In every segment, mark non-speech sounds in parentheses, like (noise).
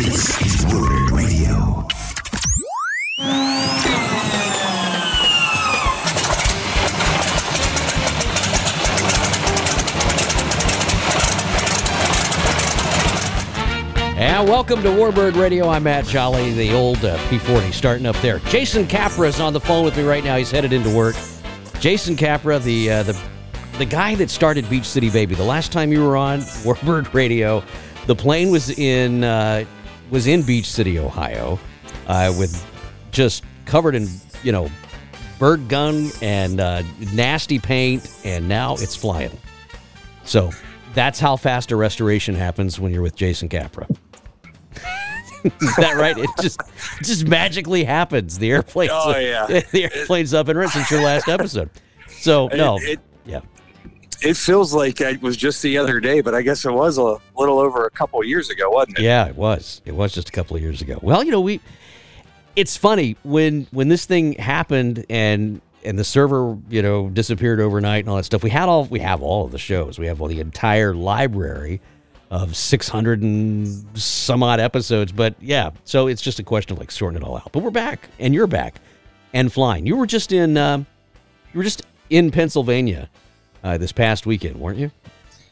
This is Warbird Radio. And welcome to Warbird Radio. I'm Matt Jolley, the old uh, P40 starting up there. Jason Capra is on the phone with me right now. He's headed into work. Jason Capra, the uh, the the guy that started Beach City Baby. The last time you were on (laughs) Warbird Radio, the plane was in uh, was in Beach City, Ohio, uh, with just covered in you know bird gun and uh, nasty paint, and now it's flying. So that's how fast a restoration happens when you're with Jason Capra. (laughs) Is that right? It just it just magically happens. The airplane's Oh, yeah. (laughs) the airplane's up and running since your last episode. So no, It, it, yeah, it feels like it was just the other day, but I guess it was a little over a couple years ago, wasn't it? yeah, it was. It was just a couple of years ago. Well, you know, we. It's funny when when this thing happened and and the server you know disappeared overnight and all that stuff. We had all we have all of the shows. We have all the entire library of 600 and some odd episodes. But yeah, so it's just a question of like sorting it all out. But we're back, and you're back, and flying. You were just in, um, you were just in Pennsylvania uh, this past weekend, weren't you?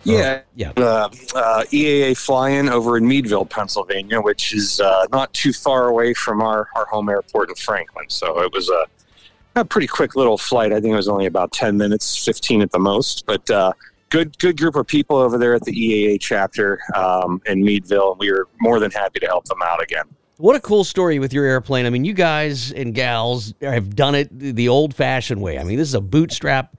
Yeah. Yeah. Uh, uh, EAA flying over in Meadville, Pennsylvania, which is uh, not too far away from our, our home airport in Franklin. So it was a, a pretty quick little flight. I think it was only about 10 minutes, 15 at the most. But uh, good good group of people over there at the EAA chapter um, in Meadville. We were more than happy to help them out again. What a cool story with your airplane. I mean, you guys and gals have done it the old fashioned way. I mean, this is a bootstrap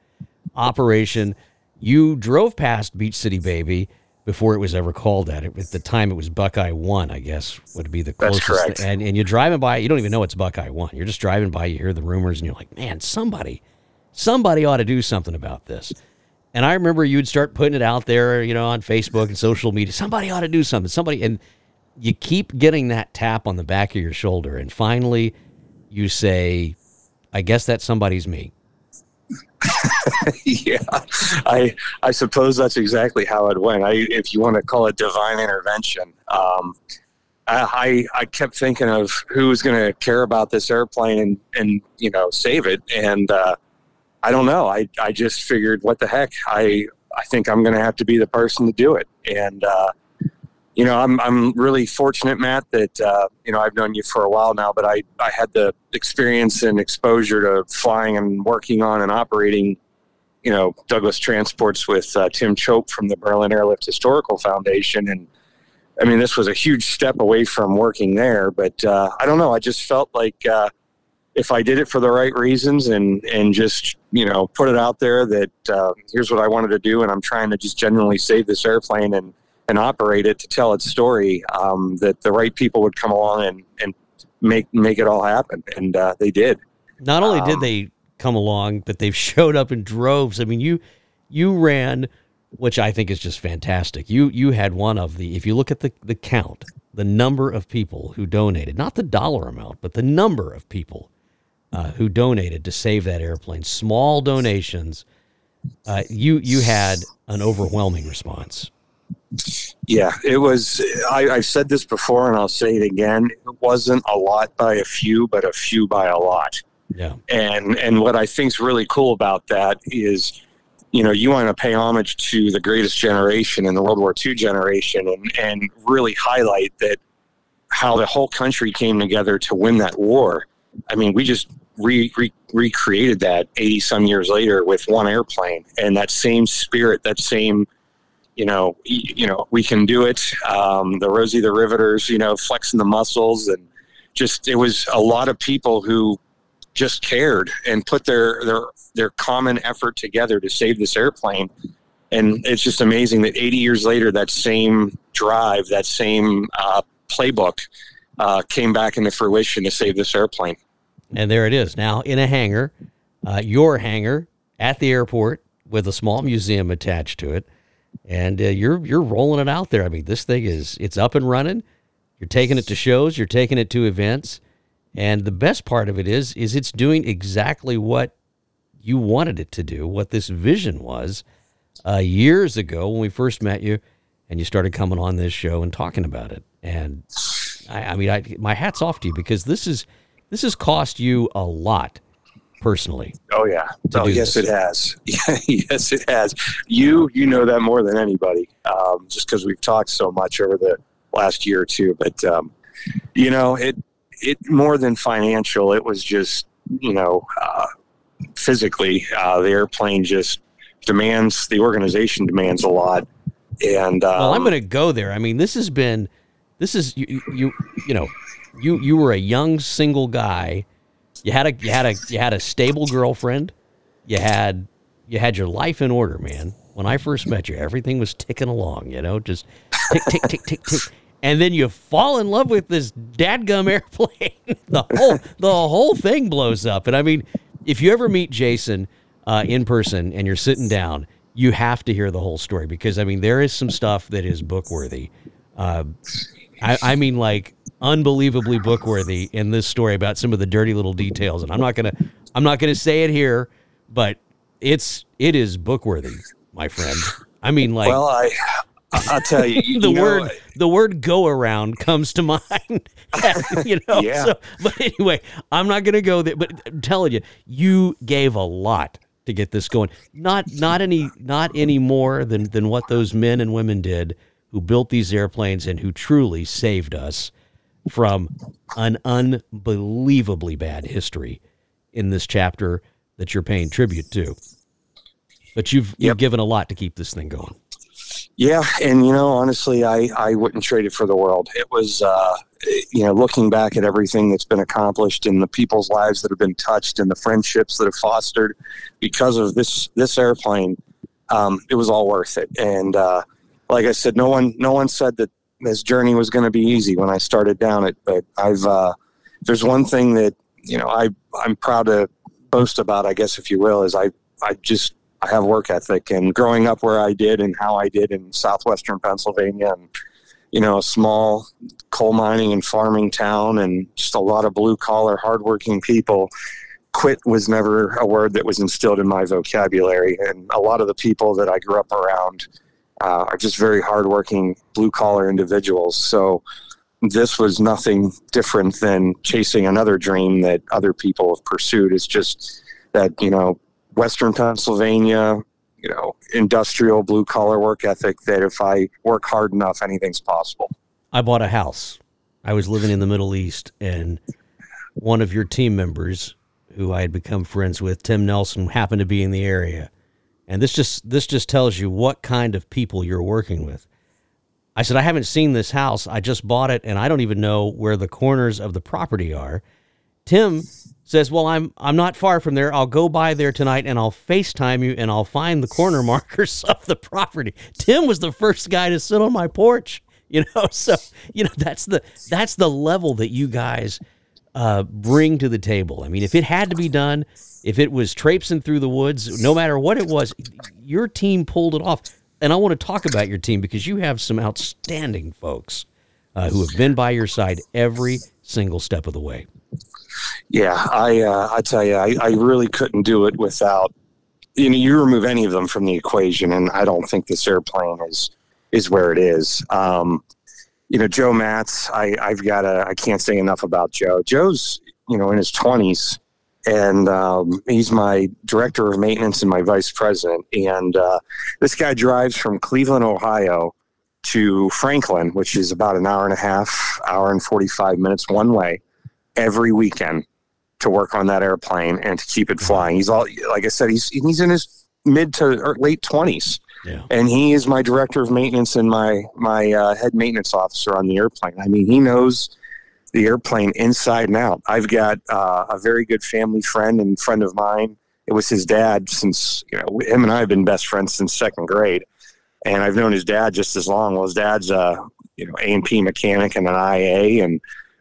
operation. You drove past Beach City Baby before it was ever called that. At the time, it was Buckeye One, I guess, would be the That's closest. correct. And, and you're driving by, you don't even know it's Buckeye One. You're just driving by, you hear the rumors, and you're like, man, somebody, somebody ought to do something about this. And I remember you'd start putting it out there, you know, on Facebook and social media. Somebody ought to do something. Somebody, and you keep getting that tap on the back of your shoulder, and finally, you say, "I guess that somebody's me." (laughs) yeah, I I suppose that's exactly how it went. I, if you want to call it divine intervention, um, I I kept thinking of who was going to care about this airplane and and you know save it, and uh, I don't know. I I just figured, what the heck? I I think I'm going to have to be the person to do it, and. Uh, you know, I'm I'm really fortunate, Matt, that uh, you know I've known you for a while now, but I I had the experience and exposure to flying and working on and operating you know Douglas Transports with uh, Tim Chopp from the Berlin Airlift Historical Foundation, and I mean this was a huge step away from working there. But uh, I don't know, I just felt like uh, if I did it for the right reasons and and just you know put it out there that uh, here's what I wanted to do, and I'm trying to just genuinely save this airplane and and operate it to tell its story, um, that the right people would come along and and make make it all happen, and uh, they did. Not only did Um, they come along, but they've (laughs) showed up in droves. I mean, you you ran, which I think is just fantastic. You you had one of the. If you look at the the count, the number of people who donated, not the dollar amount, but the number of people uh, who donated to save that airplane, small donations. Uh, you you had an overwhelming response. Yeah, it was. I, I've said this before, and I'll say it again. It wasn't a lot by a few, but a few by a lot. Yeah, And and what I think's really cool about that is, you know, you want to pay homage to the greatest generation in the World War II generation, and and really highlight that how the whole country came together to win that war. I mean, we just re, re, recreated that 80 some years later with one airplane, and that same spirit, that same you know, you know, we can do it. Um, the Rosie the Riveters, you know, flexing the muscles, and just it was a lot of people who just cared and put their their their common effort together to save this airplane. And it's just amazing that 80 years later, that same drive, that same uh, playbook, uh, came back into fruition to save this airplane. and there it is now in a hangar, uh, your hangar at the airport with a small museum attached to it, and uh, you're you're rolling it out there. I mean, this thing is it's up and running. You're taking it to shows, you're taking it to events, and the best part of it is is it's doing exactly what you wanted it to do, what this vision was uh, years ago when we first met you, and you started coming on this show and talking about it. And I, I mean, I, my hat's off to you because this is this has cost you a lot personally. Oh yeah. Oh yes, this. it has. (laughs) yes, it has. You you know that more than anybody, um, just because we've talked so much over the last year or two. But um, you know, it it more than financial. It was just you know uh, physically uh, the airplane just demands the organization demands a lot. And um, Well, I'm going to go there. I mean, this has been, this is you, you, you, you know, you you were a young single guy. You had a you had a you had a stable girlfriend. You had you had your life in order, man. When I first met you, everything was ticking along. You know, just tick tick tick tick tick. And then you fall in love with this dadgum airplane. (laughs) the whole the whole thing blows up. And I mean, if you ever meet Jason uh, in person and you're sitting down, you have to hear the whole story because I mean there is some stuff that is book worthy. Uh, I, I mean like unbelievably bookworthy in this story about some of the dirty little details, and I'm not gonna I'm not gonna say it here, but it's it is bookworthy, my friend. I mean like well, I I'll tell you, (laughs) you the know, word the word go around comes to (laughs) mind. (laughs) you know. Yeah. So, but anyway, I'm not going to go there. But I'm telling you, you gave a lot to get this going. Not not any not any more than than what those men and women did who built these airplanes and who truly saved us from an unbelievably bad history in this chapter that you're paying tribute to. But you've you've given a lot to keep this thing going. Yeah, and you know, honestly, I I wouldn't trade it for the world. It was, uh, you know, looking back at everything that's been accomplished and the people's lives that have been touched and the friendships that have fostered because of this this airplane, um, it was all worth it. And uh, like I said, no one no one said that this journey was going to be easy when I started down it. But I've uh, there's one thing that you know I I'm proud to boast about, I guess, if you will, is I I just I have work ethic and growing up where I did and how I did in southwestern Pennsylvania and you know a small coal mining and farming town and just a lot of blue collar hardworking people quit was never a word that was instilled in my vocabulary and a lot of the people that I grew up around uh, are just very hardworking blue collar individuals so this was nothing different than chasing another dream that other people have pursued it's just that you know Western Pennsylvania, you know, industrial blue collar work ethic that if I work hard enough, anything's possible. I bought a house. I was living in the Middle East, and one of your team members, who I had become friends with, Tim Nelson, happened to be in the area. And this just this just tells you what kind of people you're working with. I said, I haven't seen this house. I just bought it, and I don't even know where the corners of the property are. Tim says, "Well, I'm I'm not far from there. I'll go by there tonight, and I'll FaceTime you, and I'll find the corner markers (laughs) of the property." Tim was the first guy to sit on my porch. You know, (laughs) so you know that's the that's the level that you guys uh, bring to the table. I mean, if it had to be done, if it was traipsing through the woods, no matter what it was, your team pulled it off. And I want to talk about your team because you have some outstanding folks uh, who have been by your side every single step of the way. Yeah, I uh, I tell you, I, I really couldn't do it without you know you remove any of them from the equation, and I don't think this airplane is is where it is. Um, you know, Joe Matz, I I've got a I can't say enough about Joe. Joe's you know in his twenties, and um, he's my director of maintenance and my vice president. And uh, this guy drives from Cleveland, Ohio, to Franklin, which is about an hour and a half, hour and forty five minutes one way every weekend to work on that airplane and to keep it flying. He's all like I said, he's he's in his mid to late twenties, And he is my director of maintenance and my my uh, head maintenance officer on the airplane. I mean, he knows the airplane inside and out. I've got uh, a very good family friend and friend of mine. It was his dad since you know him and I have been best friends since second grade, and I've known his dad just as long. Well, his dad's a you know A and P mechanic and an IA, and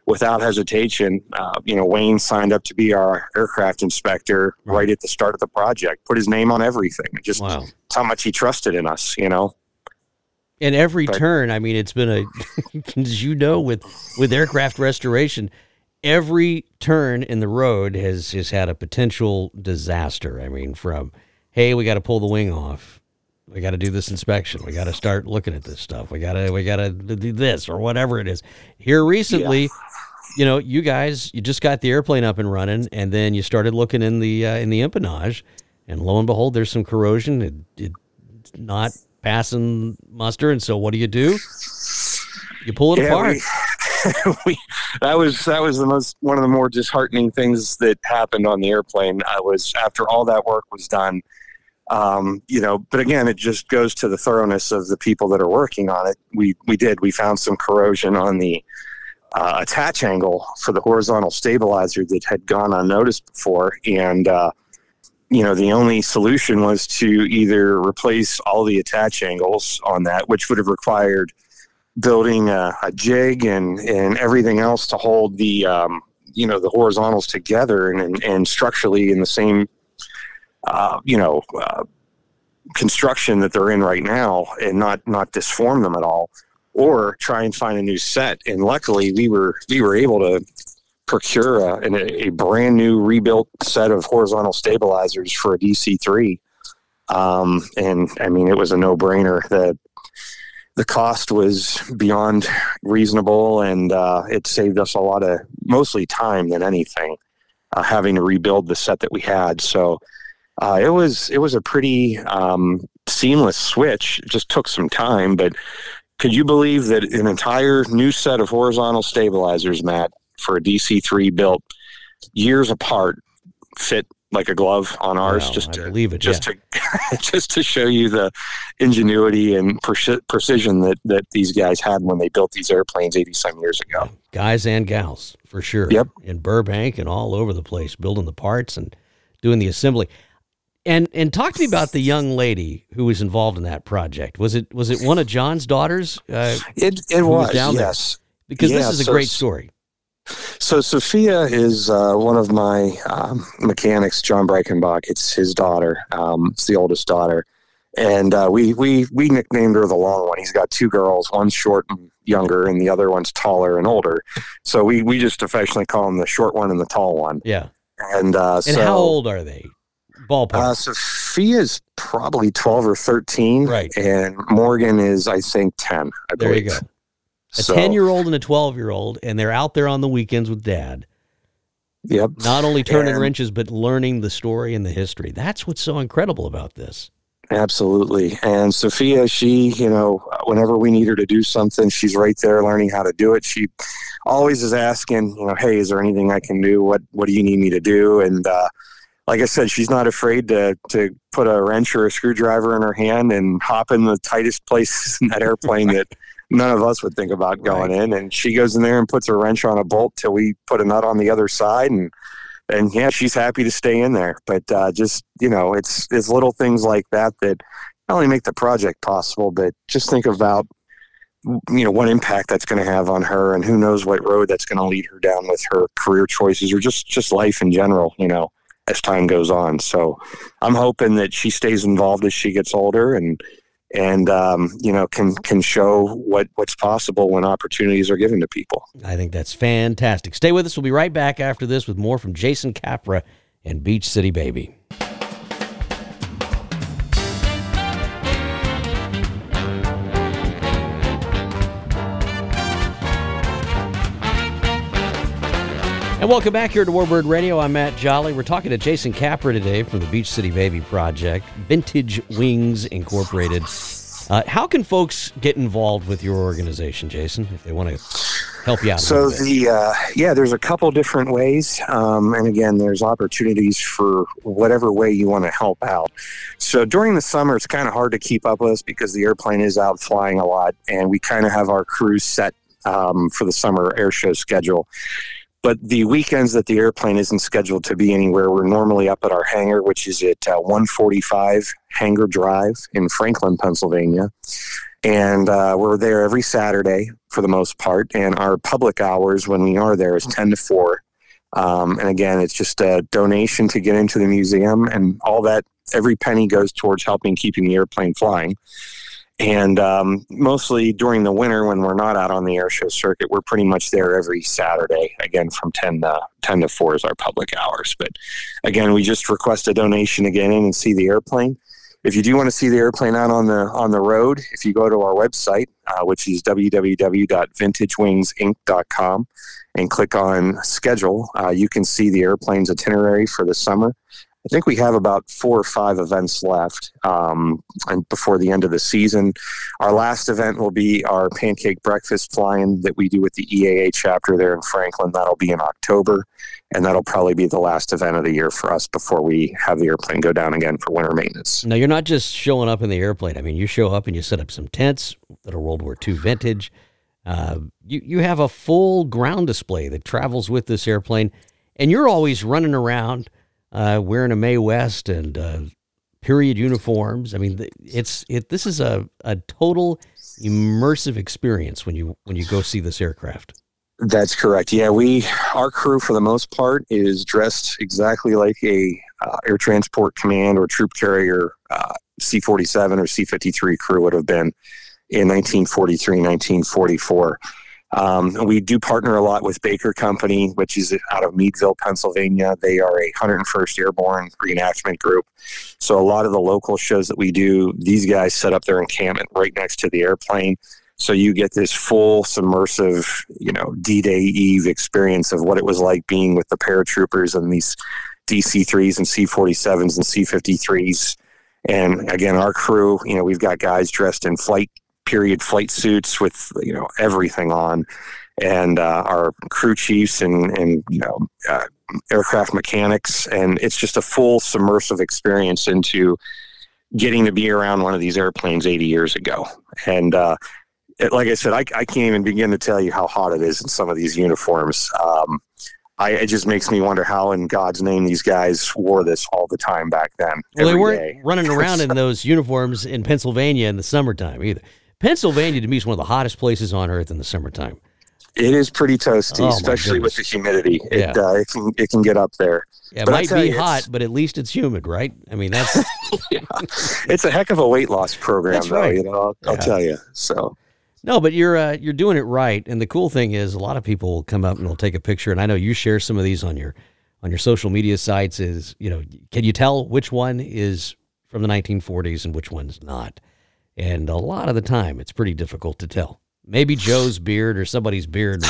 without hesitation, uh, you know Wayne signed up to be our aircraft inspector Right. at the start of the project. Put his name on everything. Just Wow. how much he trusted in us. You know. And every But- turn, I mean, it's been a, (laughs) as you know, with with aircraft restoration, every turn in the road has has had a potential disaster. I mean, from hey, we got to pull the wing off. we got to do this inspection. We got to start looking at this stuff. We got to we got to do this or whatever it is. Here recently, yeah. You know, you guys, you just got the airplane up and running, and then you started looking in the uh, in the empennage, and lo and behold, there's some corrosion. It, it's not passing muster, and so what do you do? You pull it yeah, apart. We, (laughs) we, that was that was the most one of the more disheartening things that happened on the airplane. I was after all that work was done um, you know, but again, it just goes to the thoroughness of the people that are working on it. We we did we found some corrosion on the uh, attach angle for the horizontal stabilizer that had gone unnoticed before, and uh, you know the only solution was to either replace all the attach angles on that, which would have required building a, a jig and and everything else to hold the um, you know the horizontals together and, and, and structurally in the same uh, you know, uh, construction that they're in right now and not not disform them at all, or try and find a new set. And luckily, we were we were able to procure a, a, a brand new rebuilt set of horizontal stabilizers for a DC three. Um, and I mean, it was a no brainer. that the cost was beyond reasonable, and uh, it saved us a lot of mostly time than anything, uh, having to rebuild the set that we had. So uh, it was it was a pretty um, seamless switch. It just took some time, but could you believe that an entire new set of horizontal stabilizers, Matt, for a DC three built years apart, fit like a glove on ours? Wow, just to believe it, just yeah. to (laughs) just to show you the ingenuity and precision that that these guys had when they built these airplanes eighty some years ago. Guys and gals, for sure. Yep. In Burbank and all over the place, building the parts and doing the assembly. And and talk to me about the young (laughs) lady who was involved in that project. Was it was it one of John's daughters? Uh, it it was, was yes. There? Because yeah, this is a so, great story. So Sophia is uh, one of my um, mechanics, John Breichenbach. It's his daughter. Um, it's the oldest daughter, and uh, we we we nicknamed her the long one. He's got two girls. One's short and younger, and the other one's taller and older. So we we just affectionately call him the short one and the tall one. Yeah. And uh, and so, how old are they? Ballpark? Uh, Sophia's probably 12 or 13. Right. And Morgan is, I think, 10. I there believe. you go. A 10 year old and a 12 year old, and they're out there on the weekends with dad. Yep. Not only turning and, wrenches, but learning the story and the history. That's what's so incredible about this. Absolutely. And Sophia, she, you know, whenever we need her to do something, she's right there learning how to do it. She always is asking, you know, hey, is there anything I can do? What what do you need me to do? And uh, like I said, she's not afraid to to put a wrench or a screwdriver in her hand and hop in the tightest places in that airplane that none of us would think about going right. in. And she goes in there and puts a wrench on a bolt till we put a nut on the other side, and and yeah, she's happy to stay in there. But uh, just you know, it's it's little things like that that not only make the project possible, but just think about you know what impact that's going to have on her and who knows what road that's going to lead her down with her career choices or just just life in general you know as time goes on. So I'm hoping that she stays involved as she gets older and and um, you know can can show what what's possible when opportunities are given to people. I think that's fantastic. Stay with us. We'll be right back after this with more from Jason Capra and Beach City Baby. Welcome back here to Warbird Radio. I'm Matt Jolley. We're talking to Jason Capra today from the Beach City Baby Project, Vintage Wings Incorporated. Uh, how can folks get involved with your organization, Jason, if they want to help you out? So the uh, yeah, there's a couple different ways, um, and again, there's opportunities for whatever way you want to help out. So during the summer, it's kind of hard to keep up with us because the airplane is out flying a lot, and we kind of have our crews set um, for the summer air show schedule. But the weekends that the airplane isn't scheduled to be anywhere, we're normally up at our hangar, which is at uh, 145 Hangar Drive in Franklin, Pennsylvania. And uh, we're there every Saturday for the most part. And our public hours when we are there is 10 to 4. Um, and again, it's just a donation to get into the museum, and all that, every penny goes towards helping keeping the airplane flying. And um, mostly during the winter, when we're not out on the airshow circuit, we're pretty much there every Saturday. Again, from 10 to 10 to 4 is our public hours. But again, we just request a donation to get in and see the airplane. if you do want to see the airplane out on the on the road, if you go to our website, uh, which is www.vintagewingsinc.com, and click on schedule, uh, you can see the airplane's itinerary for the summer. I think we have about four or five events left, um, and before the end of the season, our last event will be our pancake breakfast flying that we do with the EAA chapter there in Franklin. That'll be in October, and that'll probably be the last event of the year for us before we have the airplane go down again for winter maintenance. Now, you're not just showing up in the airplane. I mean, you show up and you set up some tents that are World War II vintage. Uh, you you have a full ground display that travels with this airplane, and you're always running around uh, wearing a Mae West and uh, period uniforms. I mean, it's it. This is a, a total immersive experience when you when you go see this aircraft. That's correct. Yeah, we our crew for the most part is dressed exactly like a uh, air transport command or troop carrier uh, C forty seven or C fifty three crew would have been in 1943, 1944. Um, we do partner a lot with Baker Company, which is out of Meadville, Pennsylvania. They are a 101st Airborne reenactment group. So a lot of the local shows that we do, these guys set up their encampment right next to the airplane. So you get this full submersive, you know, D-Day Eve experience of what it was like being with the paratroopers and these DC-3s and C-47s and C-53s. And again, our crew, you know, we've got guys dressed in flight period flight suits with you know everything on, and uh, our crew chiefs and and you know uh, aircraft mechanics, and it's just a full submersive experience into getting to be around one of these airplanes 80 years ago. And uh, it, like I said, I, I, can't even begin to tell you how hot it is in some of these uniforms. Um, I, it just makes me wonder how in God's name these guys wore this all the time back then. Well, they weren't day. running around (laughs) in those uniforms in Pennsylvania in the summertime either. Pennsylvania to me is one of the hottest places on earth in the summertime. It is pretty toasty, oh, especially with the humidity. Yeah. It, uh, it can it can get up there. Yeah, it but might be you, hot, but at least it's humid, right? I mean, that's (laughs) yeah. it's a heck of a weight loss program, that's though. Right. You know, I'll, yeah. I'll, tell you. So no, but you're uh, you're doing it right, and the cool thing is, a lot of people will come up and they'll take a picture, and I know you share some of these on your on your social media sites. Is you know, can you tell which one is from the 1940s and which one's not? And a lot of the time, it's pretty difficult to tell. Maybe Joe's beard or somebody's beard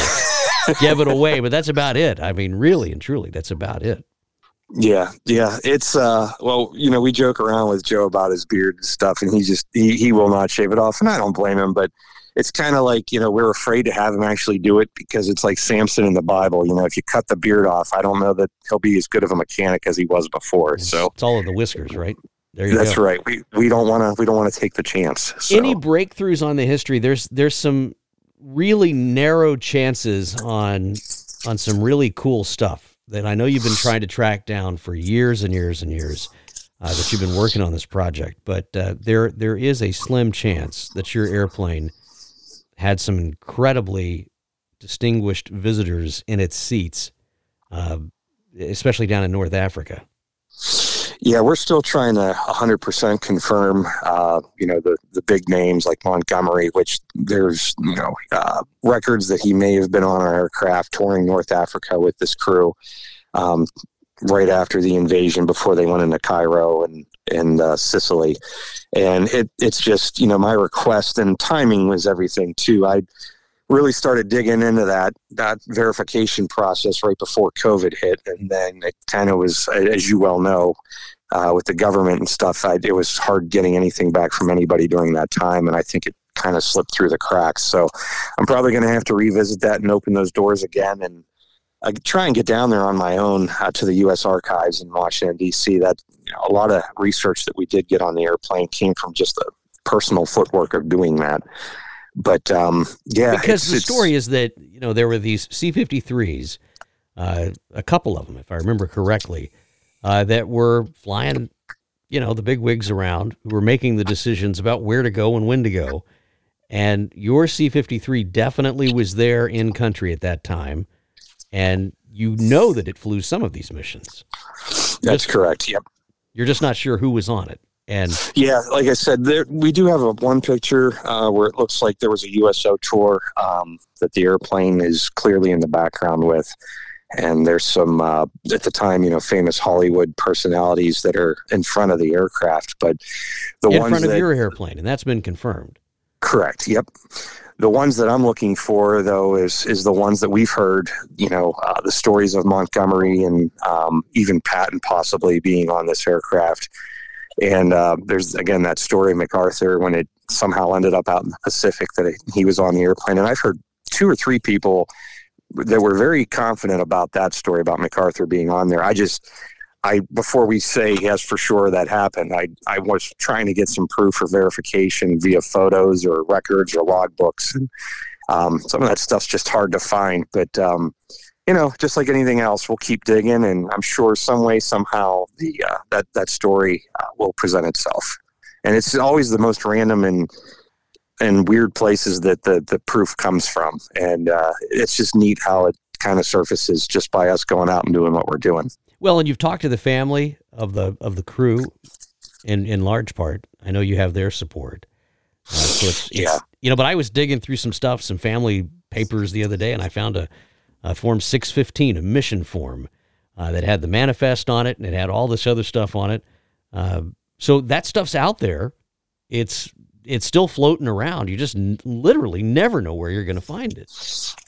will (laughs) give it away, but that's about it. I mean, really and truly, that's about it. Yeah, yeah. It's uh well, you know, we joke around with Joe about his beard and stuff and he just he, he will not shave it off and I don't blame him, but it's kind of like, you know, we're afraid to have him actually do it because it's like Samson in the Bible, you know, if you cut the beard off, I don't know that he'll be as good of a mechanic as he was before. So It's all of the whiskers, right? That's go. right. We we don't want to we don't want to take the chance. So. Any breakthroughs on the history? There's there's some really narrow chances on on some really cool stuff that I know you've been trying to track down for years and years and years. Uh, that you've been working on this project, but uh, there there is a slim chance that your airplane had some incredibly distinguished visitors in its seats, uh, especially down in North Africa. Yeah, we're still trying to 100% confirm, uh, you know, the, the big names like Montgomery, which there's, you know, uh, records that he may have been on our aircraft touring North Africa with this crew um, right after the invasion before they went into Cairo and, and uh, Sicily. And it, it's just, you know, my request and timing was everything too. I really started digging into that that verification process right before COVID hit, and then it kind of was, as you well know, uh, with the government and stuff. I, it was hard getting anything back from anybody during that time, and I think it kind of slipped through the cracks. So I'm probably going to have to revisit that and open those doors again, and I try and get down there on my own uh, to the U.S. Archives in Washington D.C. That you know, a lot of research that we did get on the airplane came from just the personal footwork of doing that but um, yeah, because the story is that you know there were these C-53s, uh, a couple of them, if I remember correctly, uh, that were flying, you know, the big wigs around, who were making the decisions about where to go and when to go, and your C-53 definitely was there in country at that time, and you know that it flew some of these missions. That's just, correct. Yep. You're just not sure who was on it. And yeah, like I said, there, we do have a one picture uh, where it looks like there was a USO tour um, that the airplane is clearly in the background with. and there's some uh, at the time you know famous Hollywood personalities that are in front of the aircraft, but the in ones front of that, your airplane, and that's been confirmed. Correct. Yep. The ones that I'm looking for, though, is is the ones that we've heard. You know, uh, the stories of Montgomery and um, even Patton possibly being on this aircraft. And uh, there's again that story of MacArthur when it somehow ended up out in the Pacific that he was on the airplane. And I've heard two or three people that were very confident about that story about MacArthur being on there. I just I before we say yes for sure that happened, I I was trying to get some proof or verification via photos or records or logbooks. And, um, some of that stuff's just hard to find, but um, you know, just like anything else, we'll keep digging, and I'm sure some way somehow the uh, that that story uh, will present itself. And it's always the most random and and weird places that the the proof comes from, and uh, it's just neat how it kind of surfaces just by us going out and doing what we're doing. Well, and you've talked to the family of the of the crew, in in large part. I know you have their support. Uh, so it's, it's, Yeah. you know. But I was digging through some stuff, some family papers the other day, and I found a, a form six fifteen, a mission form uh, that had the manifest on it, and it had all this other stuff on it. Uh, so that stuff's out there. It's it's still floating around. You just n- literally never know where you're going to find it.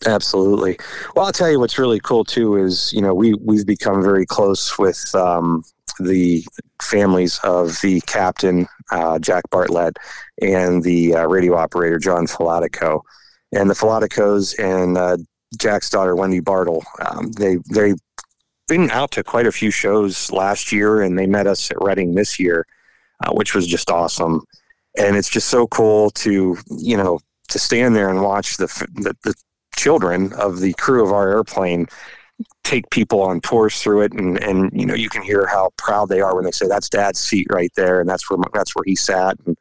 Absolutely. Well, I'll tell you what's really cool too is you know we we've become very close with um, the families of the captain uh, Jack Bartlett and the uh, radio operator John Filatico, and the Filaticos and uh, Jack's daughter Wendy Bartle. Um, they they been out to quite a few shows last year, and they met us at Reading this year, uh, which was just awesome. And it's just so cool to you know to stand there and watch the the, the children of the crew of our airplane take people on tours through it and and you know you can hear how proud they are when they say that's dad's seat right there and that's where that's where he sat and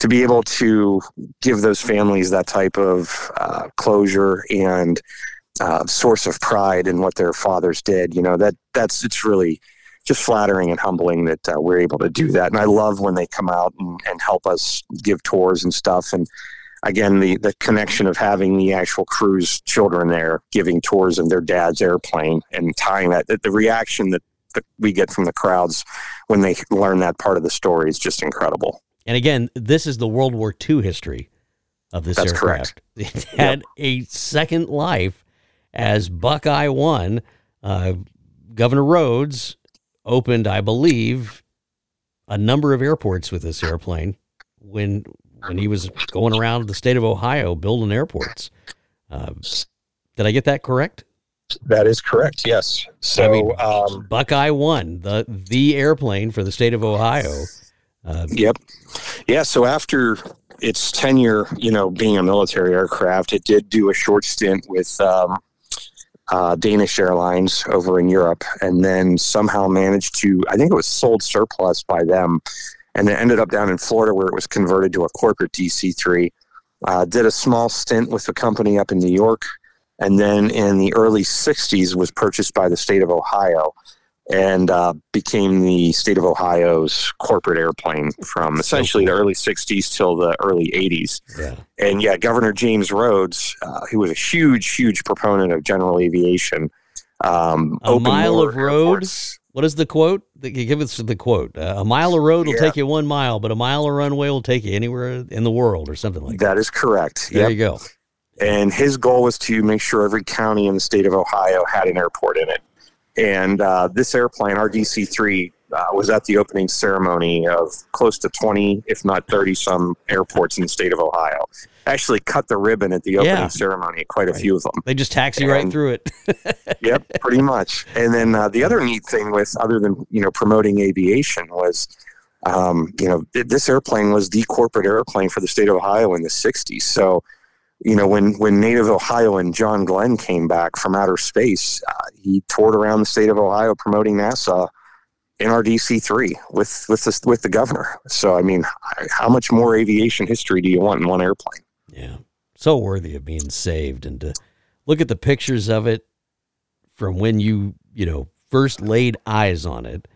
to be able to give those families that type of uh, closure and uh, source of pride in what their fathers did you know that that's it's really just flattering and humbling that uh, we're able to do that. And i love when they come out and, and help us give tours and stuff. And again the the connection of having the actual crew's children there giving tours of their dad's airplane and tying that the, the reaction that, that we get from the crowds when they learn that part of the story is just incredible And again, this is the World War II history of this That's aircraft. (laughs) It had a second life as Buckeye One. Uh, Governor Rhodes opened, I believe, a number of airports with this airplane when when he was going around the state of Ohio building airports. Uh, did I get that correct? that is correct yes so I mean, um, Buckeye One, the the airplane for the state of Ohio. Uh, Yep. Yeah. So after its tenure, you know, being a military aircraft, it did do a short stint with um, uh, Danish Airlines over in Europe, and then somehow managed to. I think it was sold surplus by them, and it ended up down in Florida where it was converted to a corporate DC three. Uh, did a small stint with a company up in New York, and then in the early '60s was purchased by the state of Ohio and uh, became the state of Ohio's corporate airplane from essentially the early 60s till the early 80s. yeah. And yeah, Governor James Rhodes, uh, who was a huge, huge proponent of general aviation, um, A mile of roads. What is the quote? Give us the quote. Uh, a mile of road will Yeah. take you one mile, but a mile of runway will take you anywhere in the world, or something like that. That is correct. There Yep. you go. and his goal was to make sure every county in the state of Ohio had an airport in it. And uh, this airplane, our DC 3, uh, was at the opening ceremony of close to 20, if not 30 some airports in the state of Ohio. Actually, cut the ribbon at the opening Yeah. ceremony, at quite a Right. few of them. They just taxi right through it. (laughs) yep, pretty much. And then uh, the other neat thing with, other than you know promoting aviation, was um, you know th- this airplane was the corporate airplane for the state of Ohio in the '60s. So you know when when native Ohioan John Glenn came back from outer space, uh, he toured around the state of Ohio promoting NASA in our DC three with with the, with the governor. So I mean, how much more aviation history do you want in one airplane? yeah. So worthy of being saved. And to look at the pictures of it from when you, you know, first laid eyes on it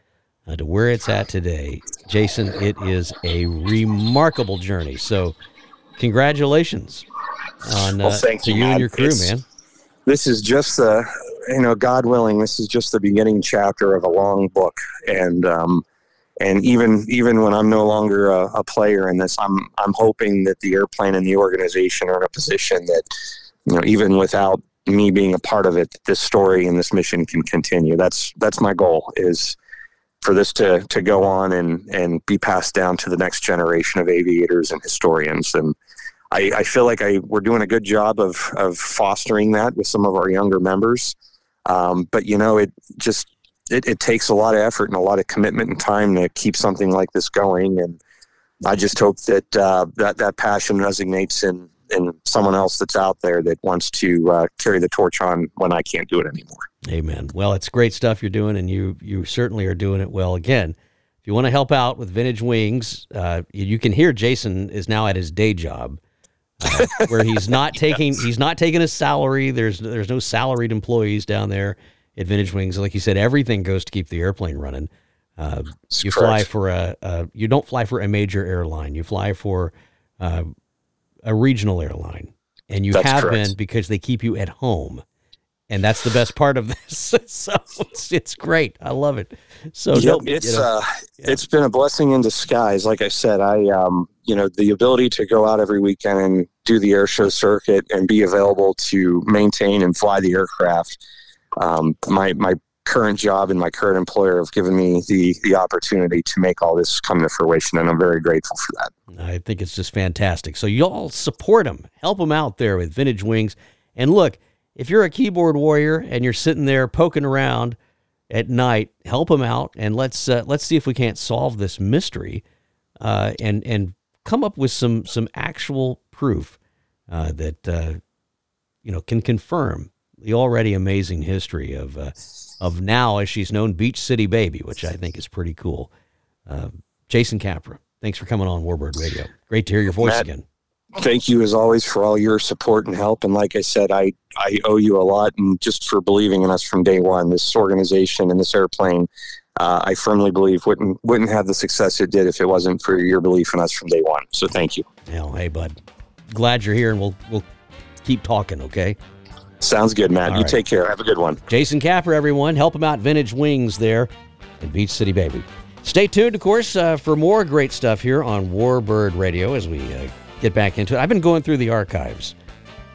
uh, to where it's at today. Jason, it is a remarkable journey. So congratulations on uh, Well, thank to you, and your crew, It's- man. this is just the you know, God willing, this is just the beginning chapter of a long book, and um, and even even when I'm no longer a, a, player in this, I'm I'm hoping that the airplane and the organization are in a position that you know even without me being a part of it, this story and this mission can continue. That's that's my goal is for this to to go on and and be passed down to the next generation of aviators and historians and. I, I feel like I we're doing a good job of of fostering that with some of our younger members, um, but you know it just it, it takes a lot of effort and a lot of commitment and time to keep something like this going. And I just hope that uh, that that passion resonates in in someone else that's out there that wants to uh, carry the torch on when I can't do it anymore. Amen. Well, it's great stuff you're doing, and you you certainly are doing it well. Again, if you want to help out with Vintage Wings, uh, you can hear Jason is now at his day job. Uh, (laughs) where he's not (laughs) taking yes. he's not taking a salary. There's there's no salaried employees down there at Vintage Wings. Like you said, everything goes to keep the airplane running. Uh, you correct. fly for a, a, you don't fly for a major airline. You fly for uh, a regional airline, and you that's have correct. been because they keep you at home, and that's the best part of (laughs) this. so it's, it's great. I love it. So yep, it's you know, uh, yeah. it's been a blessing in disguise. Like I said, I um, you know the ability to go out every weekend and do the air show circuit and be available to maintain and fly the aircraft um, my my current job and my current employer have given me the the opportunity to make all this come to fruition, and I'm very grateful for that. I think it's just fantastic. So y'all support them, help them out there with Vintage Wings, and look, if you're a keyboard warrior and you're sitting there poking around at night, help them out, and let's uh, let's see if we can't solve this mystery, uh, and and come up with some some actual proof uh, that uh, you know can confirm the already amazing history of uh, of now as she's known Beach City Baby, which I think is pretty cool. Uh, Jason Capra, thanks for coming on Warbird Radio. Great to hear your voice Matt, again. Thank you as always for all your support and help. And like I said, I I owe you a lot, and just for believing in us from day one. This organization and this airplane, uh, I firmly believe wouldn't wouldn't have the success it did if it wasn't for your belief in us from day one. So thank you. Well, hey, bud, glad you're here, and we'll we'll keep talking. Okay. Sounds good, Matt. All you right. take care. Have a good one. Jason Capra, everyone. Help him out, Vintage Wings there in Beach City, baby. Stay tuned, of course, uh, for more great stuff here on Warbird Radio as we uh, get back into it. I've been going through the archives,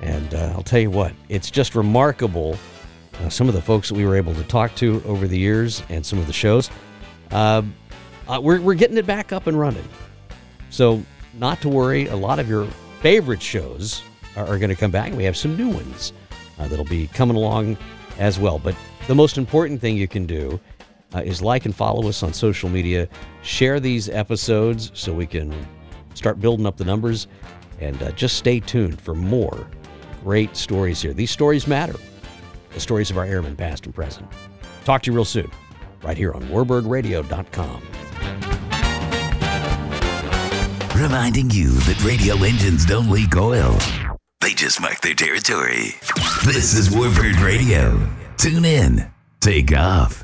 and uh, I'll tell you what, it's just remarkable. Uh, some of the folks that we were able to talk to over the years and some of the shows. Uh, uh, we're, we're getting it back up and running. So, not to worry, a lot of your favorite shows are, are going to come back. We have some new ones uh, that'll be coming along as well. But the most important thing you can do uh, is like and follow us on social media, share these episodes so we can start building up the numbers, and uh, just stay tuned for more great stories here. These stories matter, the stories of our airmen, past and present. Talk to you real soon, right here on WarbirdRadio.com. Reminding you that radial engines don't leak oil they just mark their territory. This is Warbird Radio. Tune in. Take off.